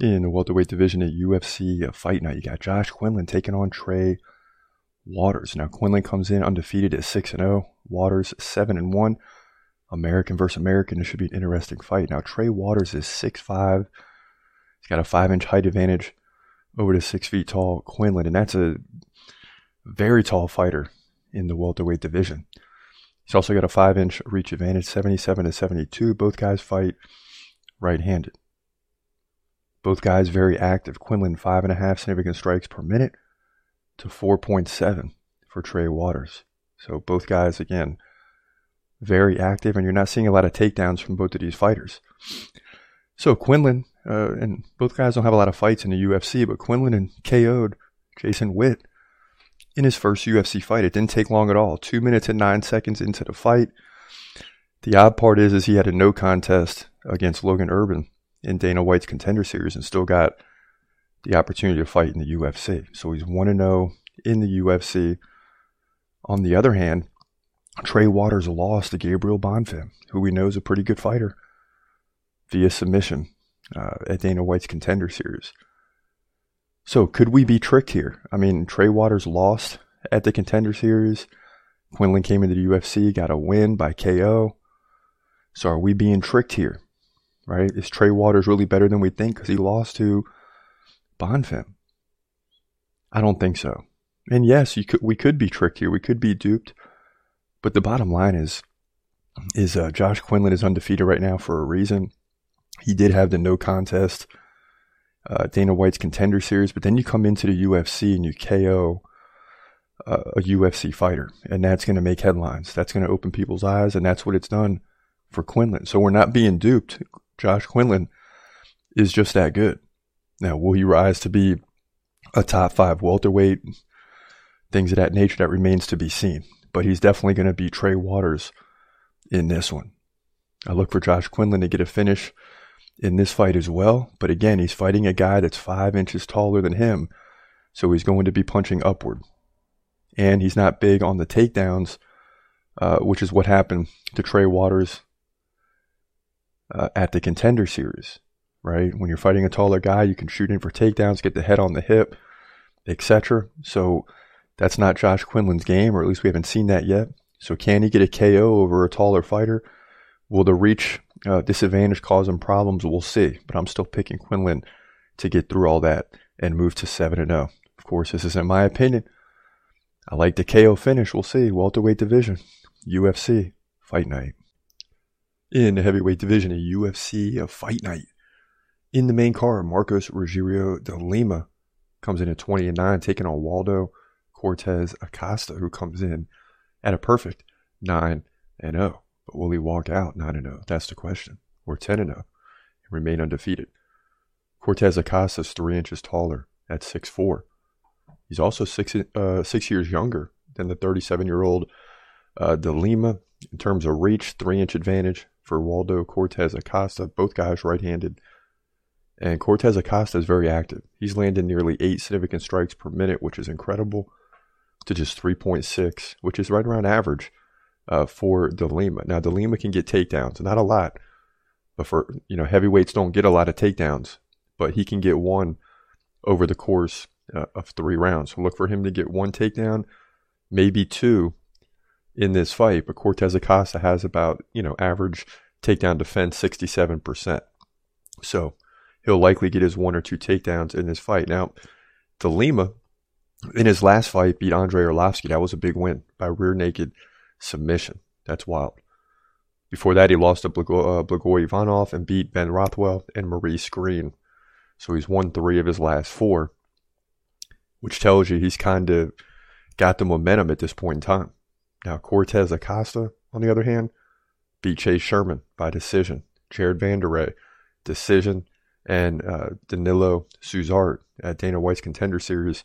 In the welterweight division at UFC Fight Night, you got Josh Quinlan taking on Trey Waters. Now Quinlan comes in undefeated at six and zero. Waters seven and one. American versus American. This should be an interesting fight. Now Trey Waters is six five. He's got a five inch height advantage over the six feet tall Quinlan, and that's a very tall fighter in the welterweight division. He's also got a five inch reach advantage, 77 to 72. Both guys fight right handed. Both guys very active. Quinlan, five and a half significant strikes per minute to 4.7 for Trey Waters. So both guys, again, very active, and you're not seeing a lot of takedowns from both of these fighters. So Quinlan, uh, and both guys don't have a lot of fights in the UFC, but Quinlan and KO'd Jason Witt in his first UFC fight. It didn't take long at all. Two minutes and nine seconds into the fight. The odd part is, is he had a no contest against Logan Urban in Dana White's contender series and still got the opportunity to fight in the UFC. So he's 1 0 in the UFC. On the other hand, Trey Waters lost to Gabriel Bonfim, who we know is a pretty good fighter, via submission uh, at Dana White's contender series. So could we be tricked here? I mean, Trey Waters lost at the contender series. Quinlan came into the UFC, got a win by KO. So are we being tricked here? Right? Is Trey Waters really better than we think because he lost to Bonfim? I don't think so. And yes, you could, we could be tricked here. We could be duped. But the bottom line is, is uh, Josh Quinlan is undefeated right now for a reason. He did have the no contest uh, Dana White's contender series, but then you come into the UFC and you KO uh, a UFC fighter, and that's going to make headlines. That's going to open people's eyes, and that's what it's done for Quinlan. So we're not being duped. Josh Quinlan is just that good. Now, will he rise to be a top five welterweight? Things of that nature that remains to be seen. But he's definitely going to be Trey Waters in this one. I look for Josh Quinlan to get a finish in this fight as well. But again, he's fighting a guy that's five inches taller than him. So he's going to be punching upward. And he's not big on the takedowns, uh, which is what happened to Trey Waters uh, at the contender series, right? When you're fighting a taller guy, you can shoot in for takedowns, get the head on the hip, etc. So that's not Josh Quinlan's game, or at least we haven't seen that yet. So can he get a KO over a taller fighter? Will the reach uh, disadvantage cause him problems? We'll see. But I'm still picking Quinlan to get through all that and move to 7 and 0. Of course, this isn't my opinion. I like the KO finish. We'll see. Welterweight division, UFC, fight night. In the heavyweight division, a UFC a fight night. In the main card, Marcos Rogerio de Lima comes in at 20 and 9, taking on Waldo Cortes Acosta, who comes in at a perfect 9 and 0. But will he walk out 9 and 0? That's the question. Or 10 and 0 and remain undefeated. Cortes Acosta is three inches taller at 6'4. He's also six, uh, six years younger than the 37 year old uh, De Lima. In terms of reach, three inch advantage for Waldo Cortes Acosta. Both guys right handed. And Cortes Acosta is very active. He's landed nearly eight significant strikes per minute, which is incredible, to just 3.6, which is right around average uh, for De Lima. Now, De Lima can get takedowns, not a lot, but for, you know, heavyweights don't get a lot of takedowns, but he can get one over the course uh, of three rounds. So look for him to get one takedown, maybe two in this fight. But Cortes Acosta has about, you know, average takedown defense 67%. So he'll likely get his one or two takedowns in this fight. Now, De Lima, in his last fight, beat Andrei Arlovski. That was a big win by rear naked submission. That's wild. Before that, he lost to Blago- uh, Blagoy Ivanov and beat Ben Rothwell and Maurice Greene. So he's won three of his last four, which tells you he's kind of got the momentum at this point in time. Now, Cortes Acosta, on the other hand, beat Chase Sherman by decision. Jared Vanderaa, decision. And uh, Danilo Suzart at Dana White's contender series,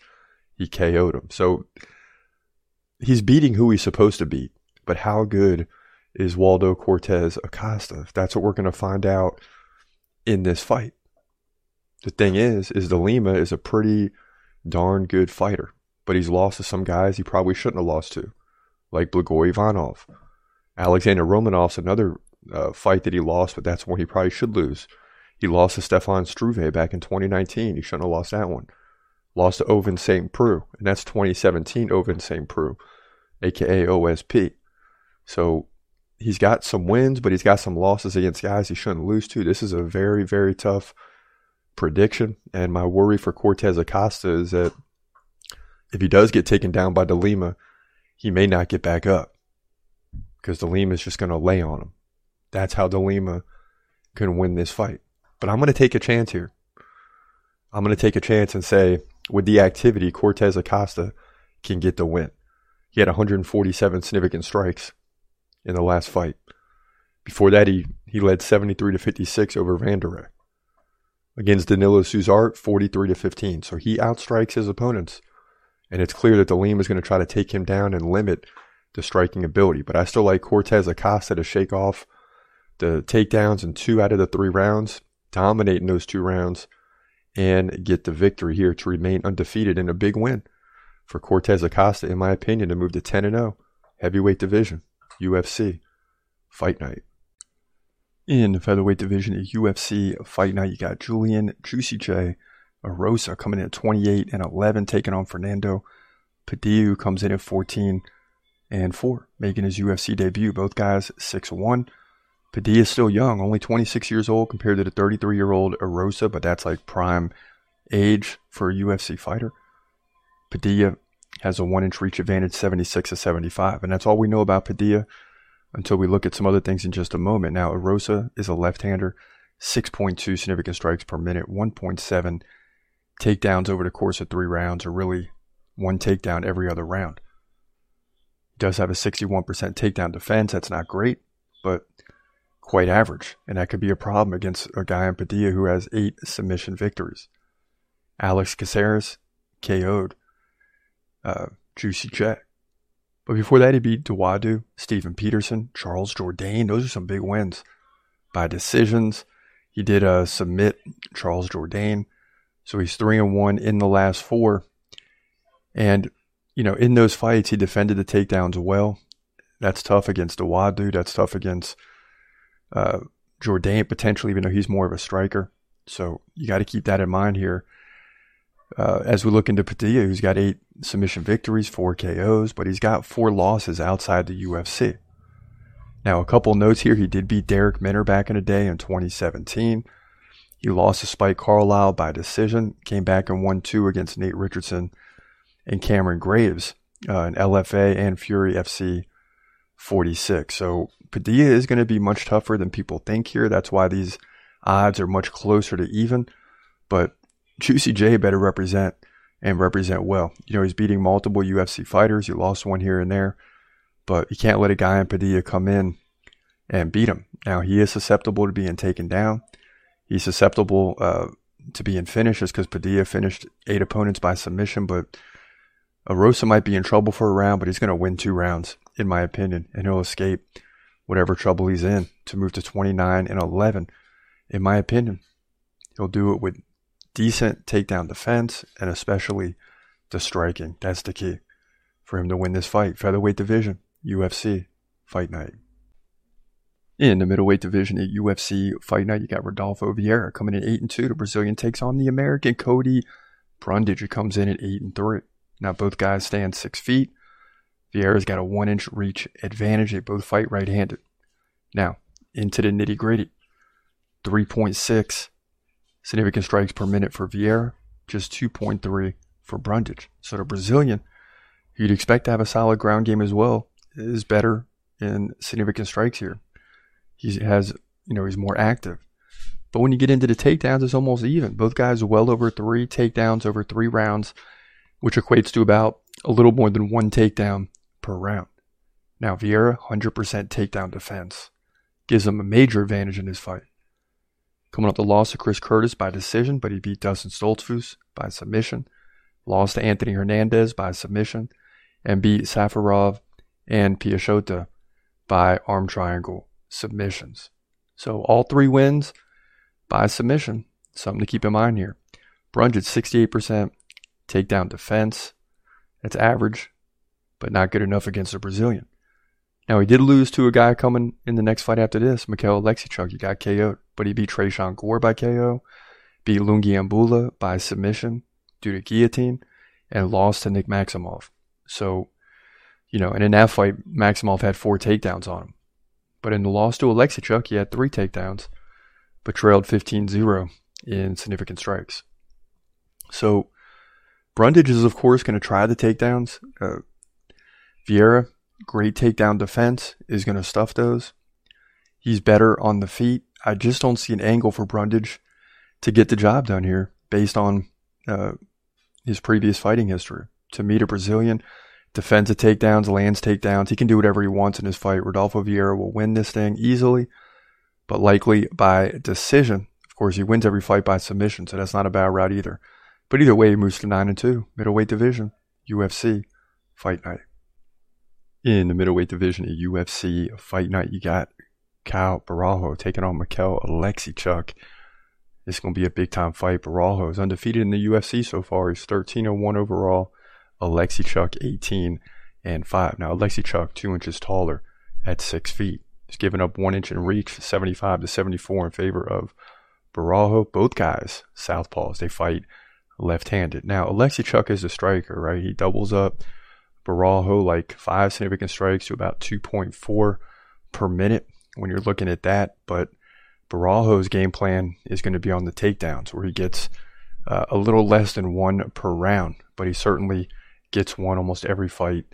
he KO'd him. So he's beating who he's supposed to beat. But how good is Waldo Cortes Acosta? That's what we're going to find out in this fight. The thing is, is De Lima is a pretty darn good fighter, but he's lost to some guys he probably shouldn't have lost to, like Blagoy Ivanov. Alexander Romanov's another uh, fight that he lost, but that's one he probably should lose. He lost to Stefan Struve back in 2019. He shouldn't have lost that one. Lost to Ovince St. Preux, and that's 2017 Ovince St. Preux, aka OSP. So he's got some wins, but he's got some losses against guys he shouldn't lose to. This is a very, very tough prediction. And my worry for Cortes Acosta is that if he does get taken down by DeLima, he may not get back up because DeLima is just going to lay on him. That's how DeLima can win this fight. But I'm going to take a chance here. I'm going to take a chance and say, with the activity, Cortes Acosta can get the win. He had 147 significant strikes in the last fight. Before that, he, he led 73 to 56 over Vanderek. Against Danilo Suzart, 43 to 15. So he outstrikes his opponents. And it's clear that DeLima is going to try to take him down and limit the striking ability. But I still like Cortes Acosta to shake off the takedowns in two out of the three rounds, dominate in those two rounds, and get the victory here to remain undefeated in a big win for Cortes Acosta, in my opinion, to move to 10 and 0 heavyweight division, UFC fight night. In the featherweight division at UFC fight night, you got Julian Juicy J Erosa coming in at 28 and 11, taking on Fernando Padilla, who comes in at 14 and 4, making his UFC debut. Both guys 6 1. Padilla is still young, only 26 years old compared to the 33 year old Erosa, but that's like prime age for a UFC fighter. Padilla has a one inch reach advantage, 76 to 75. And that's all we know about Padilla until we look at some other things in just a moment. Now, Erosa is a left hander, 6.2 significant strikes per minute, 1.7 takedowns over the course of three rounds, or really one takedown every other round. He does have a 61% takedown defense. That's not great, but quite average. And that could be a problem against a guy in Padilla who has eight submission victories. Alex Caceres KO'd uh, Juicy J. But before that, he beat Dawodu, Steven Peterson, Charles Jourdain. Those are some big wins by decisions. He did uh, submit Charles Jourdain. So he's three and one in the last four. And, you know, in those fights, he defended the takedowns well. That's tough against Dawodu. That's tough against uh, Jourdain, potentially, even though he's more of a striker. So you got to keep that in mind here uh, as we look into Padilla, who's got eight submission victories, four KOs, but he's got four losses outside the UFC. Now, a couple notes here. He did beat Derek Minner back in the day in 2017. He lost to Spike Carlyle by decision, came back and won two against Nate Richardson and Cameron Graves uh, in LFA and Fury FC 46. So Padilla is going to be much tougher than people think here. That's why these odds are much closer to even. But Juicy J better represent and represent well. You know, he's beating multiple UFC fighters. He lost one here and there, but you can't let a guy in Padilla come in and beat him. Now, he is susceptible to being taken down. He's susceptible uh, to being finished just because Padilla finished eight opponents by submission, but Erosa might be in trouble for a round, but he's going to win two rounds, in my opinion, and he'll escape whatever trouble he's in to move to 29 and 11. In my opinion, he'll do it with decent takedown defense, and especially the striking. That's the key for him to win this fight. Featherweight division, UFC, fight night. In the middleweight division at UFC Fight Night, you got Rodolfo Vieira coming in eight and two. The Brazilian takes on the American Cody Brundage, who comes in at eight and three. Now both guys stand six feet. Vieira's got a one inch reach advantage. They both fight right handed. Now, into the nitty gritty. 3.6 significant strikes per minute for Vieira, just 2.3 for Brundage. So the Brazilian, you'd expect to have a solid ground game as well, is better in significant strikes here. He has, you know, he's more active. But when you get into the takedowns, it's almost even. Both guys well over three takedowns over three rounds, which equates to about a little more than one takedown per round. Now, Vieira, 100% takedown defense, gives him a major advantage in this fight. Coming off the loss to Chris Curtis by decision, but he beat Dustin Stoltzfus by submission. Lost to Anthony Hernandez by submission, and beat Safarov and Piechota by arm triangle submissions. So all three wins by submission. Something to keep in mind here. Brundage 68% takedown defense. That's average, but not good enough against a Brazilian. Now he did lose to a guy coming in the next fight after this, Mikhail Oleksiejczuk. He got KO'd. but he beat Tresean Gore by KO, beat Lungiambula by submission due to guillotine, and lost to Nick Maximov. So, you know, and in that fight, Maximov had four takedowns on him. But in the loss to Oleksiejczuk, he had three takedowns, but trailed 15 0 in significant strikes. So, Brundage is, of course, going to try the takedowns. Uh, Vieira, great takedown defense, is going to stuff those. He's better on the feet. I just don't see an angle for Brundage to get the job done here based on uh, his previous fighting history. To meet a Brazilian, defends the takedowns, lands takedowns. He can do whatever he wants in his fight. Rodolfo Vieira will win this thing easily, but likely by decision. Of course, he wins every fight by submission, so that's not a bad route either. But either way, he moves to 9 and 2, middleweight division, UFC, fight night. In the middleweight division at UFC fight night, you got Caio Borralho taking on Oleksiejczuk. This is going to be a big time fight. Borralho is undefeated in the UFC so far. He's 13 and 1 overall. Oleksiejczuk 18 and 5. Now, Oleksiejczuk, two inches taller at six feet. He's given up one inch in reach, 75 to 74 in favor of Borralho. Both guys, southpaws, they fight left handed. Now, Oleksiejczuk is a striker, right? He doubles up Borralho like five significant strikes to about 2.4 per minute when you're looking at that. But Borralho's game plan is going to be on the takedowns, where he gets uh, a little less than one per round, but he certainly gets one almost every fight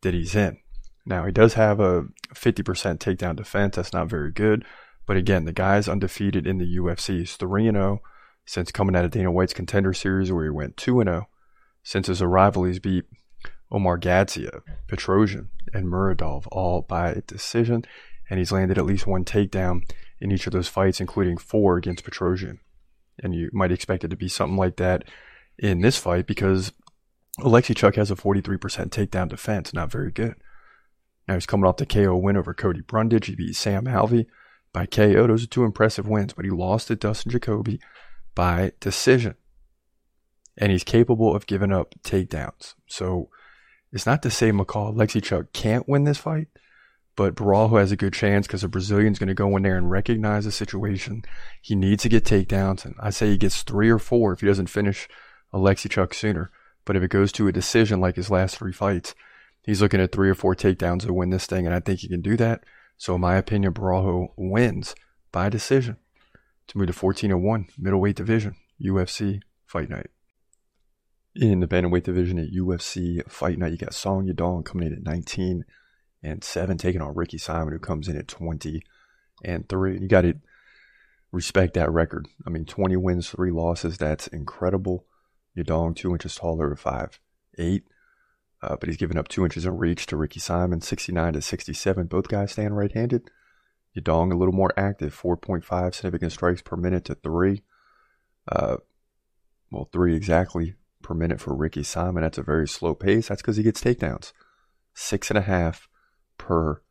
that he's in. Now, he does have a 50% takedown defense. That's not very good. But again, the guy's undefeated in the UFC. He's 3 0 since coming out of Dana White's contender series, where he went 2 0. Since his arrival, he's beat Omargadzhiev, Petrosyan, and Muradov all by decision and he's landed at least one takedown in each of those fights, including four against Petrosyan. And you might expect it to be something like that in this fight because Oleksiejczuk has a 43% takedown defense, not very good. Now he's coming off the KO win over Cody Brundage. He beat Sam Alvey by KO. Those are two impressive wins, but he lost to Dustin Jacoby by decision. And he's capable of giving up takedowns. So it's not to say Michał Oleksiejczuk can't win this fight, but Borralho has a good chance because the Brazilian's going to go in there and recognize the situation. He needs to get takedowns, and I say he gets three or four if he doesn't finish Oleksiejczuk sooner. But if it goes to a decision like his last three fights, he's looking at three or four takedowns to win this thing, and I think he can do that. So, in my opinion, Borralho wins by decision to move to 14 1 middleweight division, UFC Fight Night. In the bantamweight division at UFC Fight Night, you got Song Yadong coming in at 19 and seven taking on Ricky Simon, who comes in at 20 and three. You got to respect that record. I mean, 20 wins, three losses. That's incredible. Yadong, two inches taller five eight, uh, but he's given up two inches in reach to Ricky Simon, 69 to 67. Both guys stand right handed. Yadong a little more active, 4.5 significant strikes per minute to three. Uh, well, three exactly per minute for Ricky Simon. That's a very slow pace. That's because he gets takedowns. Six and a half per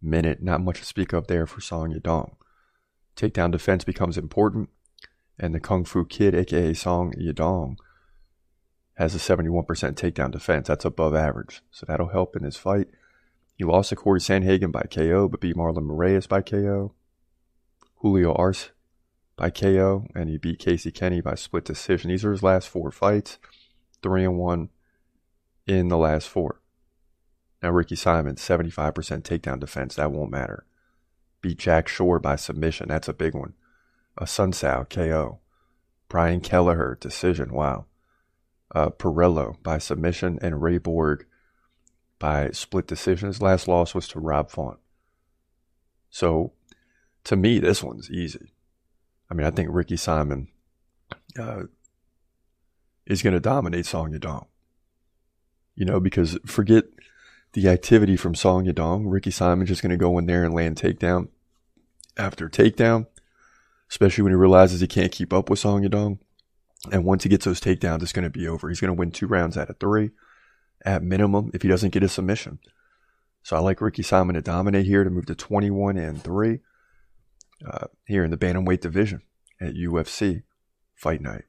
minute. Not much to speak of there for Song Yadong. Takedown defense becomes important, and the Kung Fu Kid, aka Song Yadong, has a 71% takedown defense. That's above average, so that'll help in his fight. He lost to Cory Sandhagen by KO, but beat Marlon Moraes by KO. Julio Arce by KO, and he beat Casey Kenny by split decision. These are his last four fights, three and one in the last four. Now, Ricky Simon, 75% takedown defense. That won't matter. Beat Jack Shore by submission. That's a big one. Assunção KO. Brian Kelleher, decision. Wow. Uh, by submission. And Ray Borg by split decision. His last loss was to Rob Font. So, to me, this one's easy. I mean, I think Ricky Simon uh, is going to dominate Song Yadong. You know, because forget – the activity from Song Yadong. Ricky Simon just going to go in there and land takedown after takedown, especially when he realizes he can't keep up with Song Yadong. And once he gets those takedowns, it's going to be over. He's going to win two rounds out of three at minimum if he doesn't get a submission. So I like Ricky Simon to dominate here to move to 21 and 3 uh, here in the Bantamweight division at UFC Fight Night.